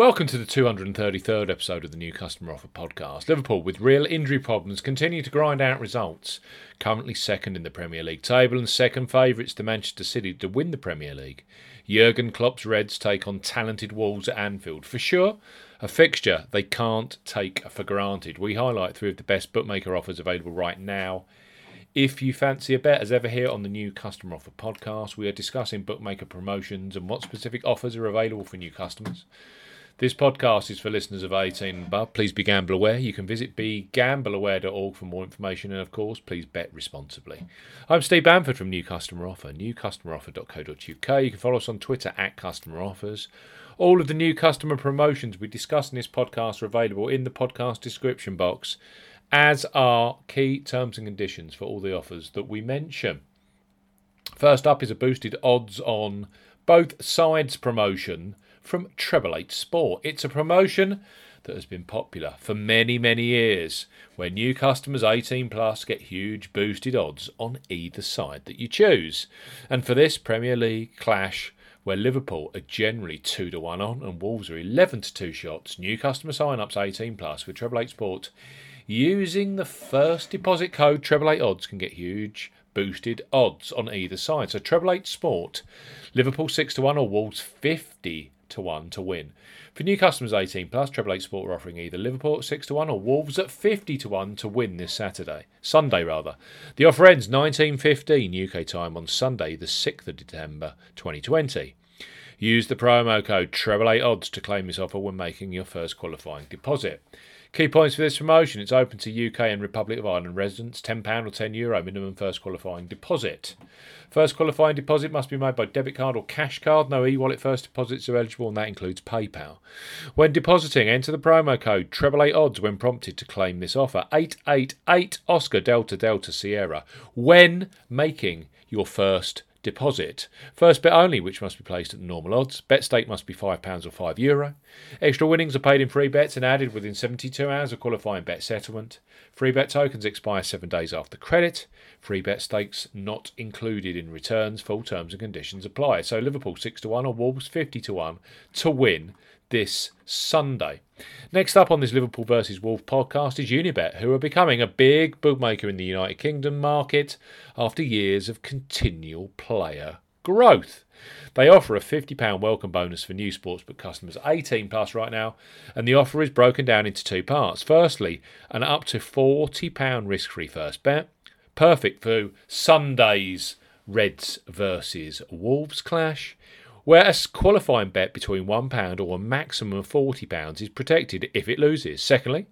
Welcome to the 233rd episode of the New Customer Offer podcast. Liverpool, with real injury problems, continue to grind out results. Currently second in the Premier League table and second favourites to Manchester City to win the Premier League. Jurgen Klopp's Reds take on talented Wolves at Anfield. For sure, a fixture they can't take for granted. We highlight three of the best bookmaker offers available right now if you fancy a bet, as ever here on the new Customer Offer podcast, we are discussing bookmaker promotions and what specific offers are available for new customers. This podcast is for listeners of 18 and above. Please be gamble aware. You can visit begambleaware.org for more information and, of course, please bet responsibly. I'm Steve Bamford from New Customer Offer, newcustomeroffer.co.uk. You can follow us on Twitter at Customer Offers. All of the new customer promotions we discuss in this podcast are available in the podcast description box as are key terms and conditions for all the offers that we mention. First up is a boosted odds on both sides promotion from Treble Eight Sport. It's a promotion that has been popular for many, many years, where new customers 18 plus get huge boosted odds on either side that you choose. And for this Premier League clash, where Liverpool are generally 2 to 1 on and Wolves are 11 to 2 shots, new customer sign ups 18 plus with Treble Eight Sport Using the first deposit code Treble Eight Odds can get huge boosted odds on either side. So Treble Eight Sport, Liverpool six to one or Wolves fifty to one to win. For new customers 18 plus, Triple Eight Sport are offering either Liverpool at six to one or Wolves at fifty to one to win this Saturday, Sunday rather. The offer ends 19:15 UK time on Sunday, the 6th of December 2020. Use the promo code Treble Odds to claim this offer when making your first qualifying deposit. Key points for this promotion it's open to UK and Republic of Ireland residents, £10 or €10 Euro minimum first qualifying deposit. First qualifying deposit must be made by debit card or cash card. No e wallet first deposits are eligible, and that includes PayPal. When depositing, enter the promo code treble eight odds when prompted to claim this offer. 888 Oscar Delta Delta Sierra when making your first deposit. First bet only, which must be placed at the normal odds. Bet stake must be £5 or €5. Euro. Extra winnings are paid in free bets and added within 72 hours of qualifying bet settlement. Free bet tokens expire seven days after credit. Free bet stakes not included in returns. Full terms and conditions apply. So Liverpool 6 to 1 or Wolves 50 to 1 to win this Sunday. Next up on this Liverpool versus Wolf podcast is Unibet, who are becoming a big bookmaker in the United Kingdom market after years of continual player growth. They offer a £50 welcome bonus for new sportsbook customers 18 plus right now, and the offer is broken down into two parts. Firstly, an up to £40 risk free first bet, perfect for Sunday's Reds versus Wolves clash where a qualifying bet between £1 or a maximum of £40 is protected if it loses. Secondly,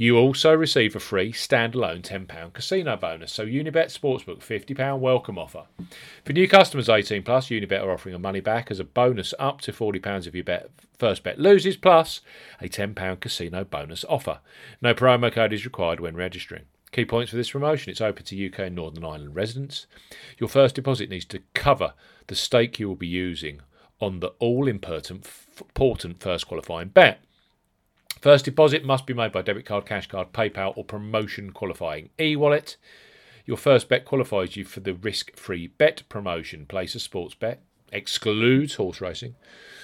you also receive a free standalone £10 casino bonus. So Unibet Sportsbook £50 welcome offer. For new customers 18 plus, Unibet are offering a money back as a bonus up to £40 if your bet first bet loses, plus a £10 casino bonus offer. No promo code is required when registering. Key points for this promotion it's open to UK and Northern Ireland residents. Your first deposit needs to cover the stake you will be using on the all important first qualifying bet. First deposit must be made by debit card, cash card, PayPal, or promotion qualifying e wallet. Your first bet qualifies you for the risk free bet promotion. Place a sports bet, excludes horse racing,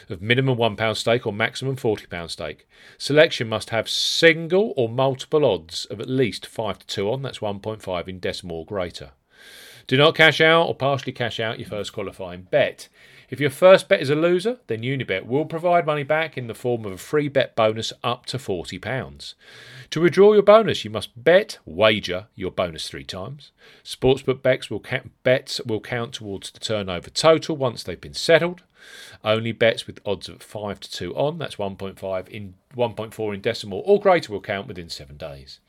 of minimum £1 stake or maximum £40 stake. Selection must have single or multiple odds of at least 5 to 2 on, that's 1.5 in decimal or greater. Do not cash out or partially cash out your first qualifying bet. If your first bet is a loser, then Unibet will provide money back in the form of a free bet bonus up to £40. To withdraw your bonus, you must bet, wager your bonus three times. Sportsbook bets will, count, bets will count towards the turnover total once they've been settled. Only bets with odds of 5 to 2 on, that's 1.5 in 1.4 in decimal or greater will count within 7 days.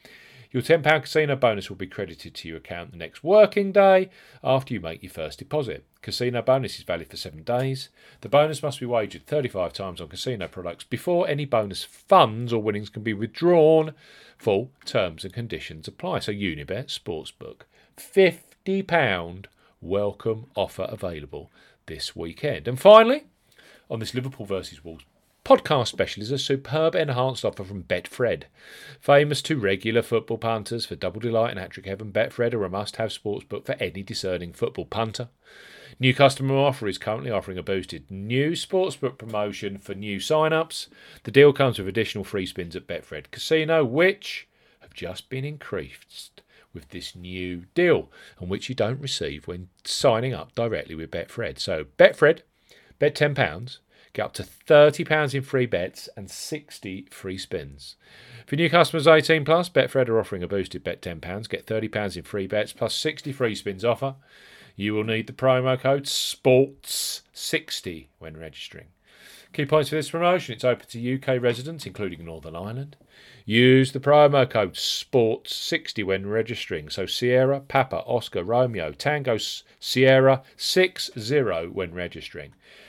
Your £10 casino bonus will be credited to your account the next working day after you make your first deposit. Casino bonus is valid for seven days. The bonus must be wagered 35 times on casino products before any bonus funds or winnings can be withdrawn. Full terms and conditions apply. So, Unibet Sportsbook, £50 welcome offer available this weekend. And finally, on this Liverpool versus Wolves Podcast Special is a superb enhanced offer from Betfred. Famous to regular football punters for double delight and hat-trick heaven, Betfred are a must-have sportsbook for any discerning football punter. New customer offer is currently offering a boosted new sportsbook promotion for new sign-ups. The deal comes with additional free spins at Betfred Casino, which have just been increased with this new deal, and which you don't receive when signing up directly with Betfred. So Betfred, bet £10, get up to £30 in free bets and 60 free spins. For new customers 18 plus, Betfred are offering a boosted bet £10, get £30 in free bets plus 60 free spins offer. You will need the promo code SPORTS60 when registering. Key points for this promotion it's open to UK residents, including Northern Ireland. Use the promo code SPORTS60 when registering. So Sierra, Papa, Oscar, Romeo, Tango, Sierra 60 when registering.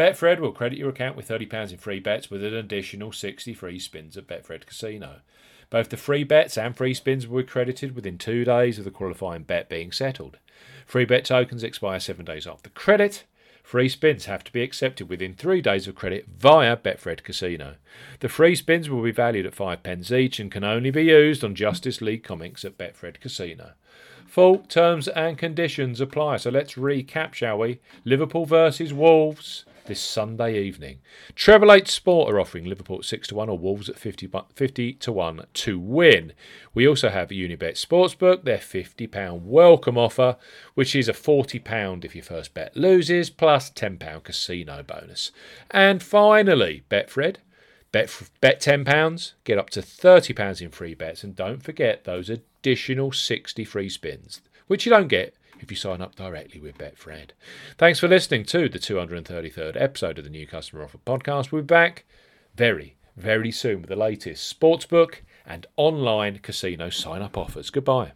Betfred will credit your account with £30 in free bets with an additional 60 free spins at Betfred Casino. Both the free bets and free spins will be credited within two days of the qualifying bet being settled. Free bet tokens expire seven days after credit. Free spins have to be accepted within three days of credit via Betfred Casino. The free spins will be valued at five pence each and can only be used on Justice League comics at Betfred Casino. Full terms and conditions apply. So let's recap, shall we? Liverpool versus Wolves this Sunday evening. Treble Eight Sport are offering Liverpool at 6 to 1 or Wolves at 50, 50 to 1 to win. We also have Unibet Sportsbook, their £50 welcome offer, which is a £40 if your first bet loses, plus £10 casino bonus. And finally, Betfred. Bet, bet £10, get up to £30 in free bets, and don't forget those additional 60 free spins, which you don't get if you sign up directly with Betfred. Thanks for listening to the 233rd episode of the New Customer Offer podcast. We'll be back very, very soon with the latest sportsbook and online casino sign up offers. Goodbye.